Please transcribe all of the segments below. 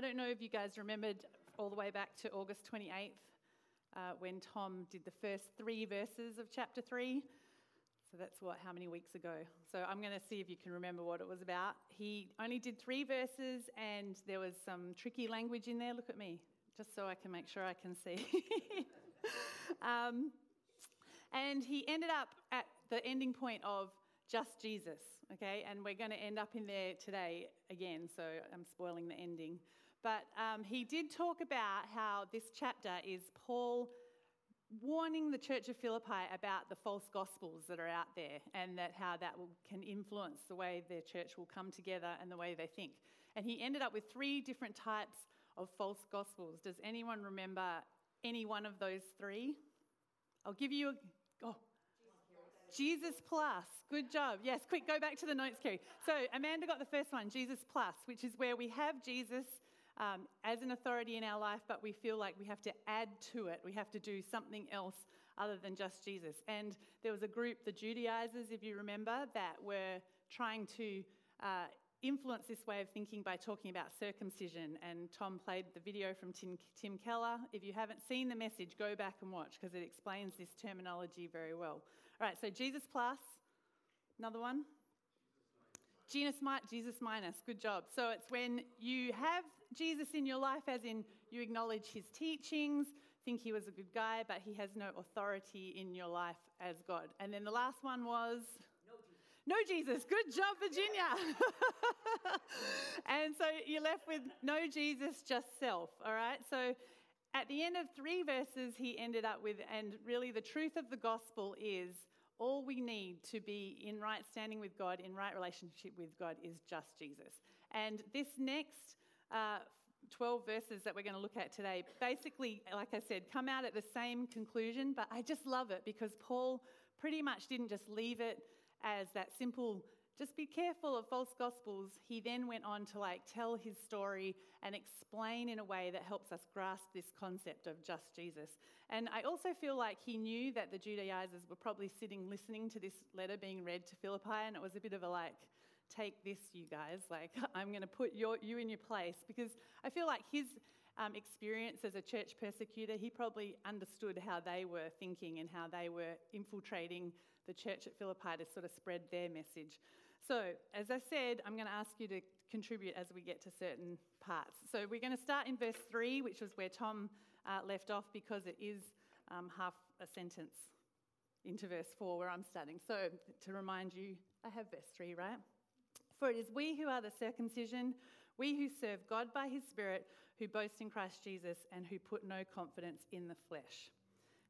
I don't know if you guys remembered all the way back to August 28th uh, when Tom did the first three verses of chapter 3. So that's what, how many weeks ago? So I'm going to see if you can remember what it was about. He only did three verses and there was some tricky language in there. Look at me, just so I can make sure I can see. um, and he ended up at the ending point of just Jesus, okay? And we're going to end up in there today again, so I'm spoiling the ending. But um, he did talk about how this chapter is Paul warning the church of Philippi about the false gospels that are out there and that how that will, can influence the way their church will come together and the way they think. And he ended up with three different types of false gospels. Does anyone remember any one of those three? I'll give you a. Oh, Jesus plus. Good job. Yes, quick, go back to the notes, Kerry. So Amanda got the first one, Jesus plus, which is where we have Jesus um, as an authority in our life, but we feel like we have to add to it. We have to do something else other than just Jesus. And there was a group, the Judaizers, if you remember, that were trying to uh, influence this way of thinking by talking about circumcision. And Tom played the video from Tim, Tim Keller. If you haven't seen the message, go back and watch because it explains this terminology very well. All right, so Jesus plus, another one. Jesus, might Jesus minus, good job. So it's when you have Jesus in your life, as in you acknowledge his teachings, think he was a good guy, but he has no authority in your life as God. And then the last one was no Jesus. No Jesus. Good job, Virginia. and so you're left with no Jesus, just self. All right. So at the end of three verses, he ended up with, and really the truth of the gospel is all we need to be in right standing with God, in right relationship with God, is just Jesus. And this next uh, 12 verses that we're going to look at today basically, like I said, come out at the same conclusion, but I just love it because Paul pretty much didn't just leave it as that simple just be careful of false gospels. He then went on to like tell his story and explain in a way that helps us grasp this concept of just jesus. And i also feel like he knew that the judaizers were probably sitting listening to this letter being read to philippi and it was a bit of a like take this you guys. Like i'm going to put your, you in your place. Because i feel like his um, experience as a church persecutor, he probably understood how they were thinking and how they were infiltrating the church at Philippi to sort of spread their message. So, as I said, I'm going to ask you to contribute as we get to certain parts. So, we're going to start in verse 3, which was where Tom uh, left off because it is um, half a sentence into verse 4 where I'm starting. So, to remind you, I have verse 3, right? For it is we who are the circumcision, we who serve God by his Spirit, who boast in Christ Jesus, and who put no confidence in the flesh.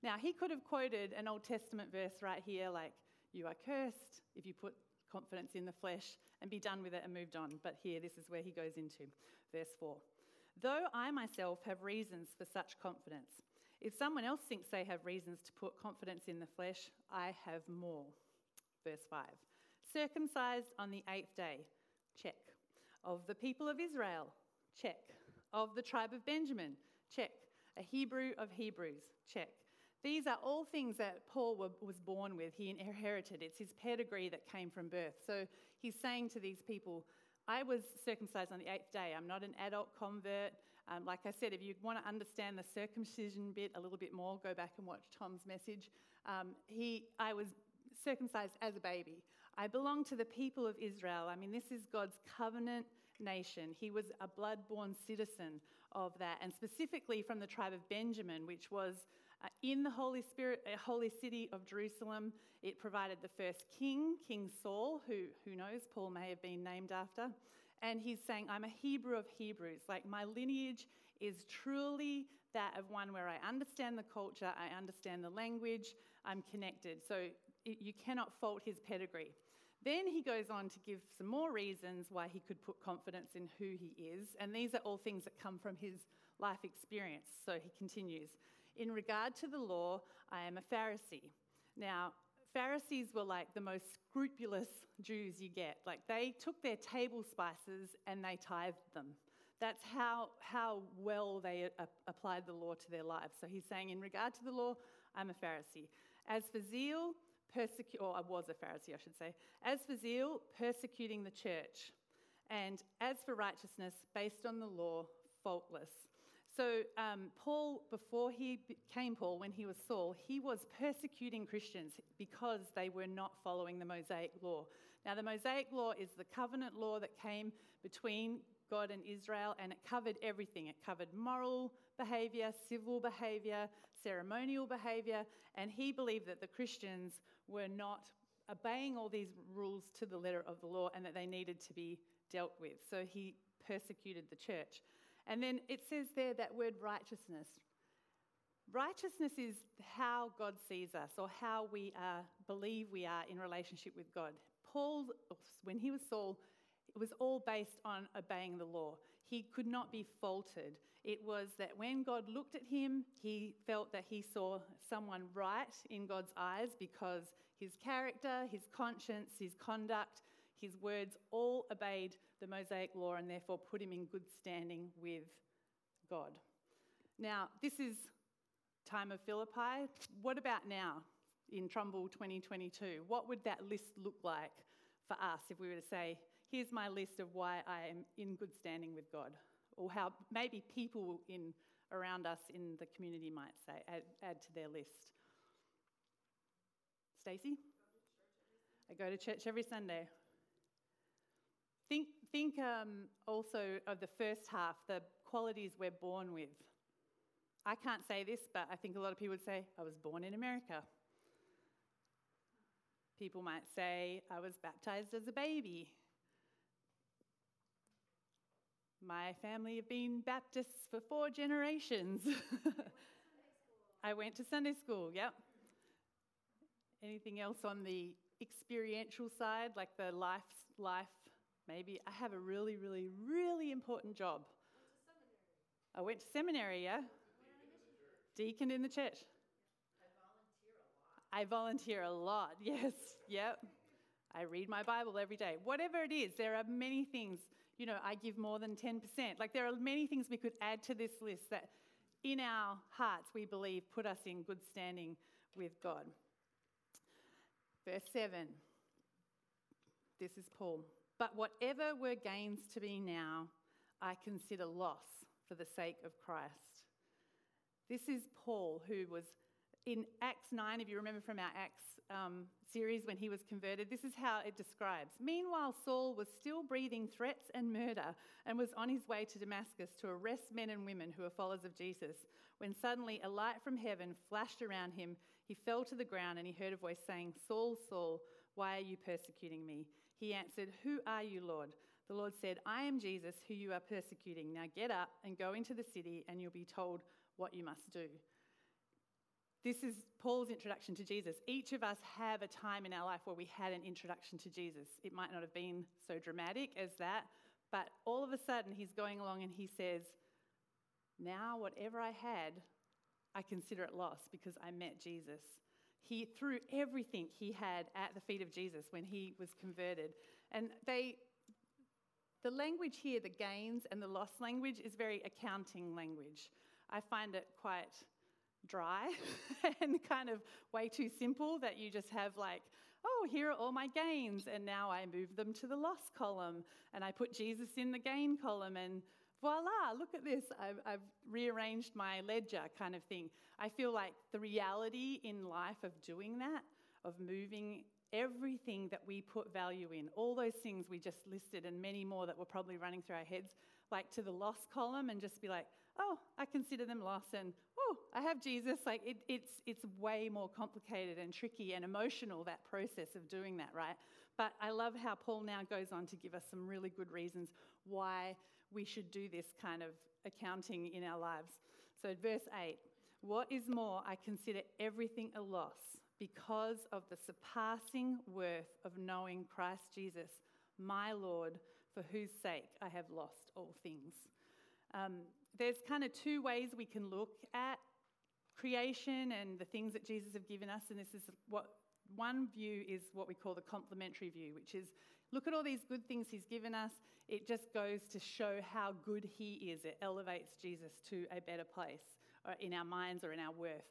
Now, he could have quoted an Old Testament verse right here, like, You are cursed if you put confidence in the flesh, and be done with it and moved on. But here, this is where he goes into verse 4. Though I myself have reasons for such confidence, if someone else thinks they have reasons to put confidence in the flesh, I have more. Verse 5 circumcised on the eighth day, check. Of the people of Israel, check. Of the tribe of Benjamin, check. A Hebrew of Hebrews, check. These are all things that Paul was born with. He inherited. It's his pedigree that came from birth. So he's saying to these people, I was circumcised on the eighth day. I'm not an adult convert. Um, like I said, if you want to understand the circumcision bit a little bit more, go back and watch Tom's message. Um, he, I was circumcised as a baby. I belong to the people of Israel. I mean, this is God's covenant nation. He was a blood-born citizen of that, and specifically from the tribe of Benjamin, which was uh, in the Holy Spirit, uh, holy city of Jerusalem. It provided the first king, King Saul, who who knows Paul may have been named after. And he's saying, I'm a Hebrew of Hebrews. Like, my lineage is truly that of one where I understand the culture, I understand the language, I'm connected. So it, you cannot fault his pedigree. Then he goes on to give some more reasons why he could put confidence in who he is, and these are all things that come from his life experience. So he continues In regard to the law, I am a Pharisee. Now, Pharisees were like the most scrupulous Jews you get. Like they took their table spices and they tithed them. That's how, how well they a- applied the law to their lives. So he's saying, in regard to the law, I'm a Pharisee. As for zeal, persecute, or I was a Pharisee, I should say. As for zeal, persecuting the church. And as for righteousness, based on the law, faultless. So, um, Paul, before he became Paul, when he was Saul, he was persecuting Christians because they were not following the Mosaic law. Now, the Mosaic law is the covenant law that came between God and Israel, and it covered everything. It covered moral behavior, civil behavior, ceremonial behavior, and he believed that the Christians were not obeying all these rules to the letter of the law and that they needed to be dealt with. So he persecuted the church. And then it says there that word righteousness. Righteousness is how God sees us or how we are, believe we are in relationship with God. Paul, when he was Saul, it was all based on obeying the law. He could not be faulted. It was that when God looked at him, he felt that he saw someone right in God's eyes because his character, his conscience, his conduct, his words all obeyed the Mosaic law and therefore put him in good standing with God. Now, this is time of Philippi. What about now in Trumbull 2022? What would that list look like for us if we were to say, here's my list of why I am in good standing with God? Or how maybe people in around us in the community might say, add, add to their list. Stacey? I go to church every Sunday. Think, think um, also of the first half, the qualities we're born with. I can't say this, but I think a lot of people would say, I was born in America. People might say, I was baptized as a baby. My family have been Baptists for four generations. I went to Sunday school, yep. Anything else on the experiential side, like the life, life? Maybe I have a really, really, really important job. I went to seminary, yeah. Deacon in the church. I volunteer a lot, yes, yep. I read my Bible every day. Whatever it is, there are many things. You know, I give more than 10%. Like, there are many things we could add to this list that in our hearts we believe put us in good standing with God. Verse 7. This is Paul. But whatever were gains to me now, I consider loss for the sake of Christ. This is Paul, who was in Acts 9, if you remember from our Acts um, series when he was converted, this is how it describes. Meanwhile, Saul was still breathing threats and murder and was on his way to Damascus to arrest men and women who were followers of Jesus. When suddenly a light from heaven flashed around him, he fell to the ground and he heard a voice saying, Saul, Saul, why are you persecuting me? He answered, Who are you, Lord? The Lord said, I am Jesus, who you are persecuting. Now get up and go into the city, and you'll be told what you must do. This is Paul's introduction to Jesus. Each of us have a time in our life where we had an introduction to Jesus. It might not have been so dramatic as that, but all of a sudden he's going along and he says, Now, whatever I had, I consider it lost because I met Jesus. He threw everything he had at the feet of Jesus when he was converted. And they the language here, the gains and the loss language, is very accounting language. I find it quite dry and kind of way too simple that you just have like, oh, here are all my gains, and now I move them to the loss column, and I put Jesus in the gain column, and voila, look at this. I've, I've, rearranged my ledger, kind of thing. I feel like the reality in life of doing that, of moving everything that we put value in, all those things we just listed, and many more that were probably running through our heads, like to the loss column, and just be like, oh, I consider them lost, and oh, I have Jesus. Like it, it's, it's way more complicated and tricky and emotional, that process of doing that, right? But I love how Paul now goes on to give us some really good reasons why we should do this kind of accounting in our lives. So, verse 8 What is more, I consider everything a loss because of the surpassing worth of knowing Christ Jesus, my Lord, for whose sake I have lost all things. Um, there's kind of two ways we can look at creation and the things that Jesus have given us, and this is what one view is what we call the complementary view, which is look at all these good things he's given us. It just goes to show how good he is. It elevates Jesus to a better place uh, in our minds or in our worth.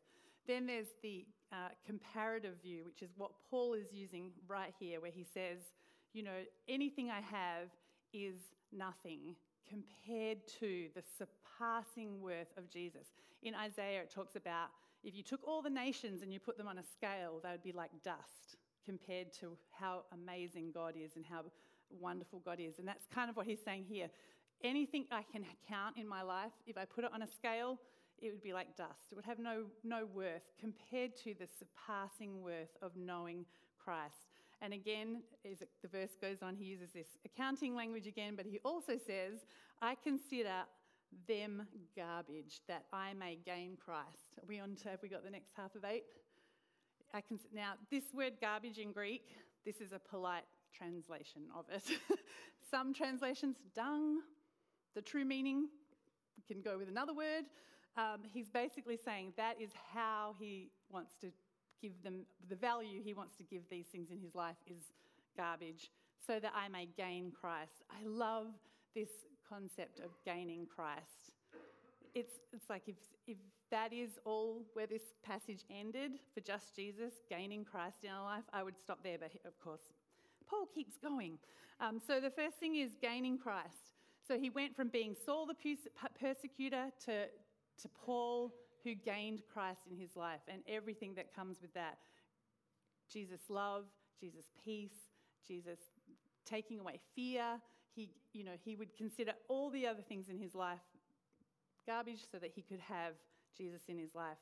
Then there's the uh, comparative view, which is what Paul is using right here, where he says, you know, anything I have is nothing compared to the surpassing worth of Jesus. In Isaiah, it talks about if you took all the nations and you put them on a scale, they would be like dust compared to how amazing God is and how wonderful God is. And that's kind of what he's saying here. Anything I can count in my life, if I put it on a scale, it would be like dust. It would have no, no worth compared to the surpassing worth of knowing Christ. And again, as the verse goes on, he uses this accounting language again, but he also says, I consider them garbage that I may gain Christ. Are we on to, have we got the next half of eight? I can, now, this word garbage in Greek, this is a polite translation of it. Some translations, dung, the true meaning, can go with another word. Um, he's basically saying that is how he wants to give them the value he wants to give these things in his life is garbage so that I may gain Christ. I love this concept of gaining Christ. It's, it's like if, if that is all where this passage ended for just Jesus, gaining Christ in our life, I would stop there, but of course, Paul keeps going. Um, so the first thing is gaining Christ. So he went from being Saul the persecutor to, to Paul who gained Christ in his life and everything that comes with that. Jesus' love, Jesus' peace, Jesus taking away fear. He, you know, he would consider all the other things in his life garbage so that he could have Jesus in his life.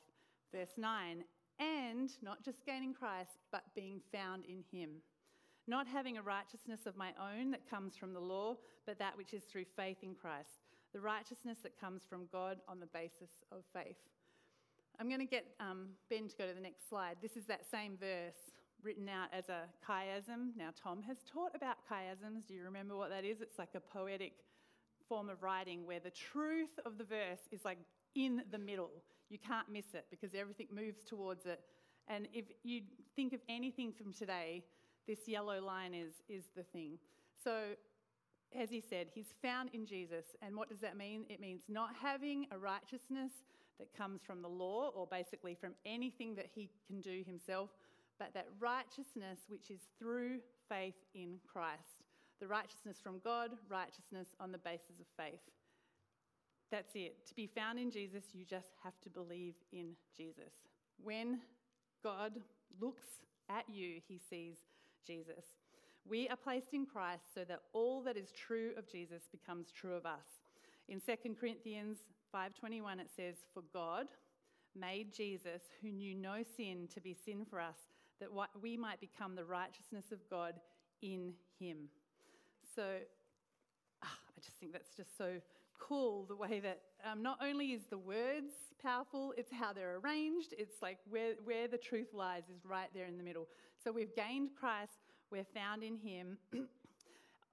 Verse 9, and not just gaining Christ, but being found in him. Not having a righteousness of my own that comes from the law, but that which is through faith in Christ, the righteousness that comes from God on the basis of faith. I'm going to get um, Ben to go to the next slide. This is that same verse written out as a chiasm. Now, Tom has taught about chiasms. Do you remember what that is? It's like a poetic form of writing where the truth of the verse is like in the middle. You can't miss it because everything moves towards it. And if you think of anything from today, this yellow line is, is the thing. So, as he said, he's found in Jesus. And what does that mean? It means not having a righteousness that comes from the law or basically from anything that he can do himself, but that righteousness which is through faith in Christ. The righteousness from God, righteousness on the basis of faith. That's it. To be found in Jesus, you just have to believe in Jesus. When God looks at you, he sees Jesus. We are placed in Christ so that all that is true of Jesus becomes true of us. In 2 Corinthians 5:21 it says, "For God made Jesus, who knew no sin, to be sin for us, that we might become the righteousness of God in him." So ah, I just think that's just so cool the way that um, not only is the words powerful, it's how they're arranged. It's like where, where the truth lies is right there in the middle. So we've gained Christ, we're found in him.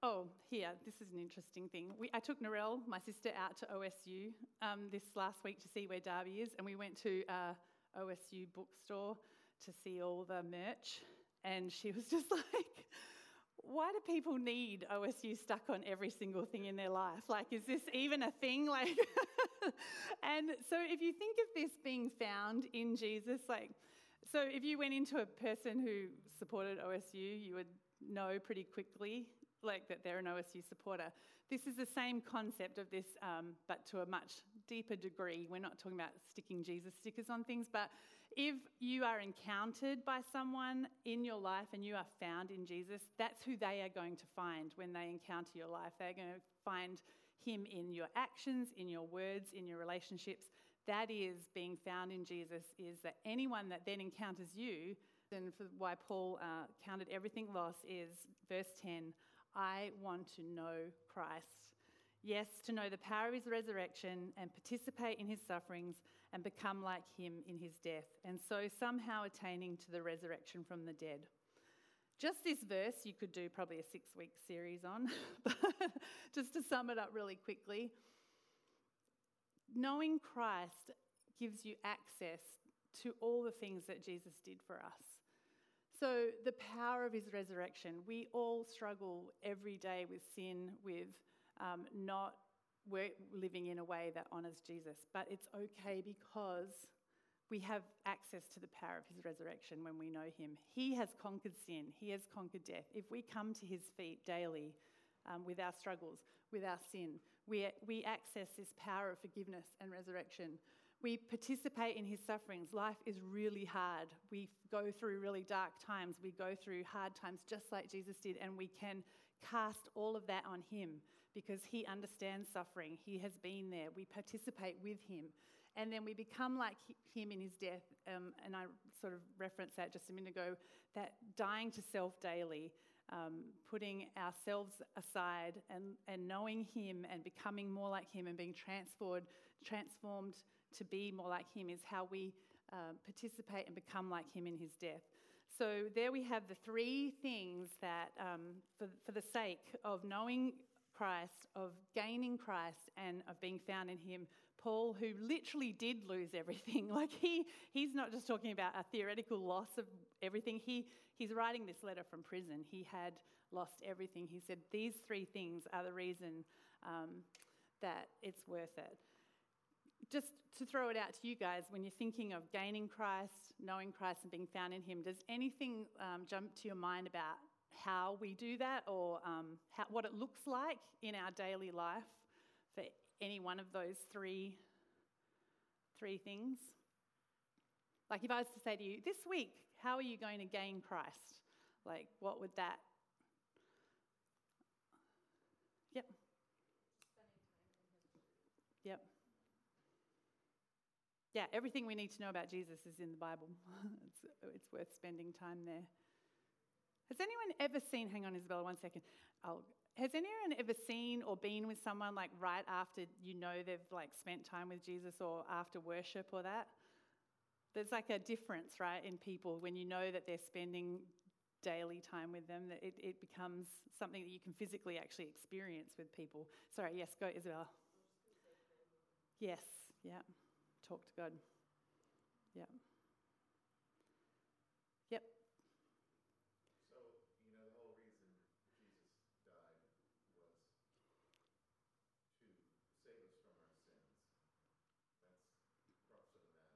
Oh, here, this is an interesting thing. We, I took Narelle, my sister, out to OSU um, this last week to see where Darby is, and we went to uh, OSU bookstore to see all the merch, and she was just like, why do people need OSU stuck on every single thing in their life? Like, is this even a thing? Like, and so if you think of this being found in Jesus, like, so if you went into a person who supported OSU, you would know pretty quickly like that they're an OSU supporter. This is the same concept of this, um, but to a much deeper degree. We're not talking about sticking Jesus stickers on things, but if you are encountered by someone in your life and you are found in Jesus, that's who they are going to find when they encounter your life. They're going to find him in your actions, in your words, in your relationships. That is being found in Jesus, is that anyone that then encounters you, and for why Paul uh, counted everything lost is verse 10 I want to know Christ. Yes, to know the power of his resurrection and participate in his sufferings and become like him in his death, and so somehow attaining to the resurrection from the dead. Just this verse, you could do probably a six week series on, but just to sum it up really quickly knowing Christ gives you access to all the things that Jesus did for us. So, the power of his resurrection. We all struggle every day with sin, with um, not living in a way that honours Jesus. But it's okay because we have access to the power of his resurrection when we know him. He has conquered sin, he has conquered death. If we come to his feet daily um, with our struggles, with our sin, we, we access this power of forgiveness and resurrection. We participate in his sufferings. Life is really hard. We go through really dark times. We go through hard times just like Jesus did, and we can cast all of that on him because he understands suffering. He has been there. We participate with him. And then we become like him in his death. Um, and I sort of referenced that just a minute ago that dying to self daily, um, putting ourselves aside and, and knowing him and becoming more like him and being transformed, transformed to be more like him is how we uh, participate and become like him in his death. So there we have the three things that, um, for, for the sake of knowing Christ, of gaining Christ, and of being found in Him. Paul, who literally did lose everything, like he, he's not just talking about a theoretical loss of everything. He, he's writing this letter from prison. He had lost everything. He said, These three things are the reason um, that it's worth it. Just to throw it out to you guys, when you're thinking of gaining Christ, knowing Christ, and being found in Him, does anything um, jump to your mind about how we do that or um, how, what it looks like in our daily life for any one of those three, three things. Like if I was to say to you, this week, how are you going to gain Christ? Like, what would that? Yep. Yep. Yeah, everything we need to know about Jesus is in the Bible. it's, it's worth spending time there. Has anyone ever seen, hang on, Isabella, one second. I'll, has anyone ever seen or been with someone like right after you know they've like spent time with Jesus or after worship or that? There's like a difference, right, in people when you know that they're spending daily time with them, that it, it becomes something that you can physically actually experience with people. Sorry, yes, go, Isabella. Yes, yeah. Talk to God. Yeah.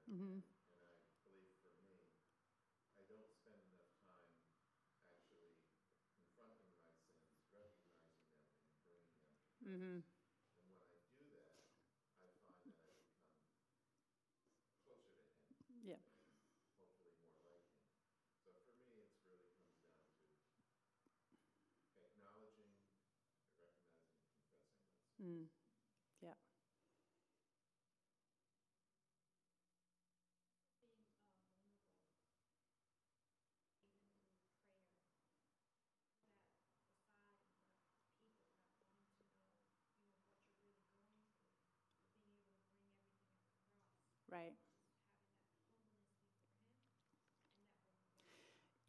Mm-hmm. And I believe for me, I don't spend enough time actually confronting my sins, recognizing them, and bringing them to mm-hmm. And when I do that, I find that I become closer to Him. Yeah. Hopefully more like Him. So for me, it really comes down to acknowledging, recognizing, and confessing. Mm. Right.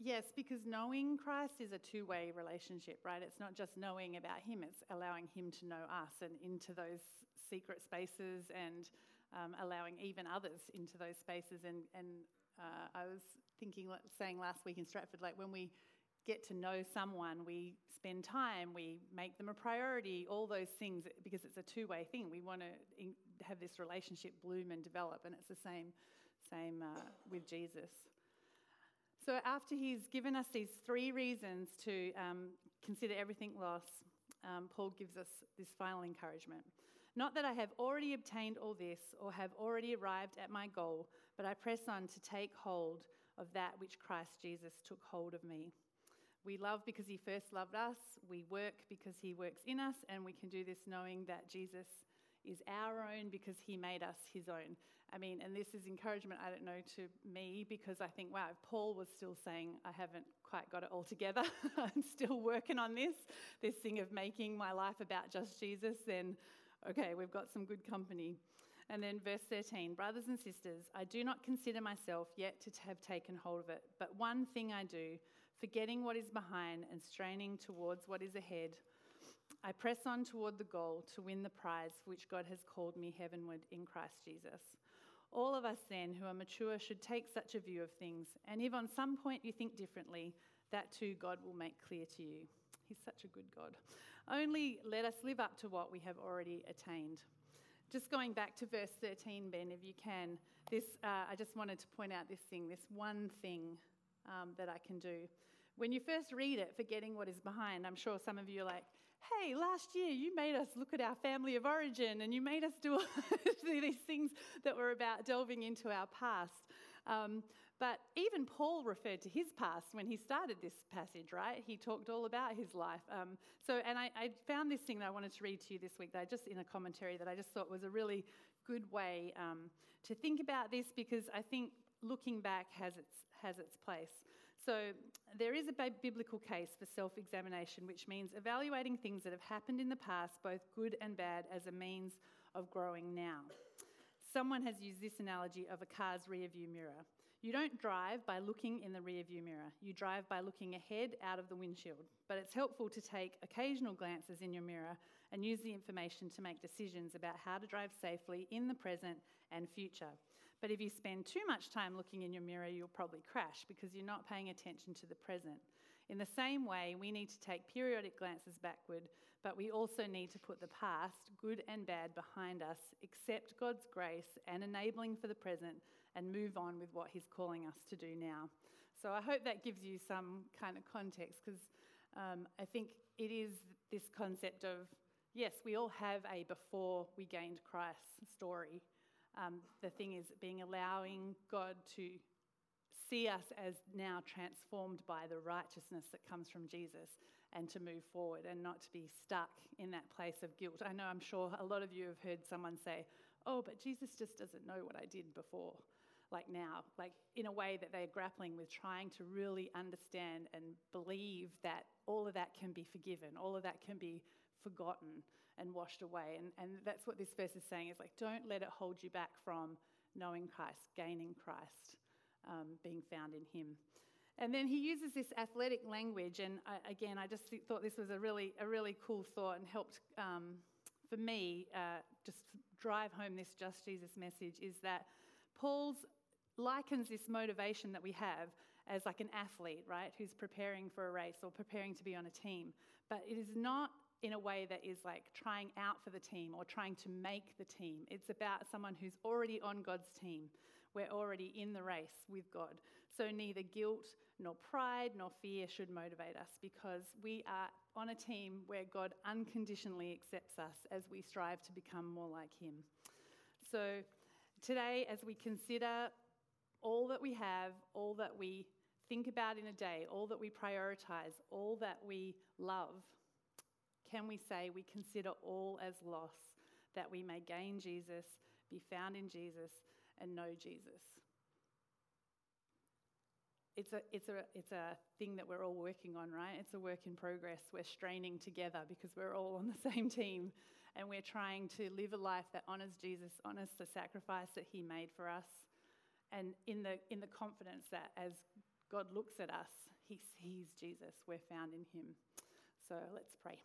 Yes, because knowing Christ is a two way relationship, right? It's not just knowing about Him, it's allowing Him to know us and into those secret spaces and um, allowing even others into those spaces. And, and uh, I was thinking, saying last week in Stratford, like when we get to know someone, we spend time, we make them a priority, all those things, because it's a two way thing. We want to have this relationship bloom and develop, and it's the same, same uh, with Jesus. So, after he's given us these three reasons to um, consider everything loss, um, Paul gives us this final encouragement. Not that I have already obtained all this or have already arrived at my goal, but I press on to take hold of that which Christ Jesus took hold of me. We love because he first loved us, we work because he works in us, and we can do this knowing that Jesus is our own because he made us his own. I mean, and this is encouragement, I don't know, to me because I think, wow, if Paul was still saying, I haven't quite got it all together, I'm still working on this, this thing of making my life about just Jesus, then okay, we've got some good company. And then verse 13 Brothers and sisters, I do not consider myself yet to have taken hold of it, but one thing I do, forgetting what is behind and straining towards what is ahead. I press on toward the goal to win the prize for which God has called me heavenward in Christ Jesus. All of us, then, who are mature, should take such a view of things. And if on some point you think differently, that too God will make clear to you. He's such a good God. Only let us live up to what we have already attained. Just going back to verse 13, Ben, if you can, this, uh, I just wanted to point out this thing, this one thing um, that I can do. When you first read it, forgetting what is behind, I'm sure some of you are like, hey, last year you made us look at our family of origin and you made us do these things that were about delving into our past. Um, but even Paul referred to his past when he started this passage, right? He talked all about his life. Um, so, and I, I, found this thing that I wanted to read to you this week, that I just in a commentary that I just thought was a really good way um, to think about this because I think looking back has its has its place. So, there is a biblical case for self examination, which means evaluating things that have happened in the past, both good and bad, as a means of growing now. Someone has used this analogy of a car's rear view mirror. You don't drive by looking in the rear view mirror, you drive by looking ahead out of the windshield. But it's helpful to take occasional glances in your mirror and use the information to make decisions about how to drive safely in the present and future. But if you spend too much time looking in your mirror, you'll probably crash because you're not paying attention to the present. In the same way, we need to take periodic glances backward, but we also need to put the past, good and bad, behind us, accept God's grace and enabling for the present, and move on with what He's calling us to do now. So I hope that gives you some kind of context because um, I think it is this concept of yes, we all have a before we gained Christ story. Um, the thing is, being allowing God to see us as now transformed by the righteousness that comes from Jesus and to move forward and not to be stuck in that place of guilt. I know I'm sure a lot of you have heard someone say, Oh, but Jesus just doesn't know what I did before, like now, like in a way that they're grappling with trying to really understand and believe that all of that can be forgiven, all of that can be forgotten and washed away. And, and that's what this verse is saying is like, don't let it hold you back from knowing Christ, gaining Christ, um, being found in Him. And then he uses this athletic language, and I, again, I just th- thought this was a really, a really cool thought and helped um, for me uh, just drive home this just Jesus message. Is that Paul's likens this motivation that we have as like an athlete, right, who's preparing for a race or preparing to be on a team, but it is not in a way that is like trying out for the team or trying to make the team. It's about someone who's already on God's team. We're already in the race with God. So neither guilt nor pride nor fear should motivate us because we are on a team where God unconditionally accepts us as we strive to become more like Him. So today, as we consider all that we have, all that we think about in a day, all that we prioritize, all that we love, can we say we consider all as loss that we may gain Jesus, be found in Jesus, and know Jesus? It's a, it's, a, it's a thing that we're all working on, right? It's a work in progress. We're straining together because we're all on the same team and we're trying to live a life that honors Jesus, honors the sacrifice that he made for us, and in the, in the confidence that as God looks at us, he sees Jesus. We're found in him. So let's pray.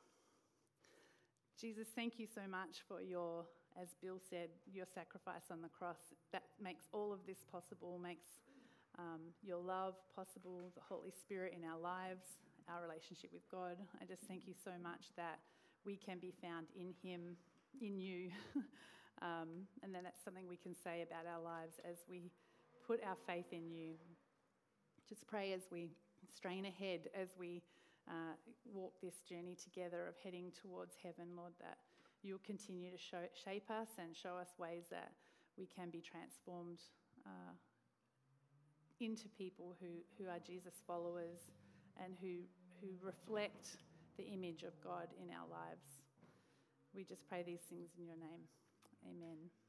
Jesus, thank you so much for your, as Bill said, your sacrifice on the cross. That makes all of this possible, makes um, your love possible, the Holy Spirit in our lives, our relationship with God. I just thank you so much that we can be found in Him, in you. um, and then that's something we can say about our lives as we put our faith in you. Just pray as we strain ahead, as we uh, walk this journey together of heading towards heaven, Lord, that you'll continue to show, shape us and show us ways that we can be transformed uh, into people who, who are Jesus followers and who, who reflect the image of God in our lives. We just pray these things in your name. Amen.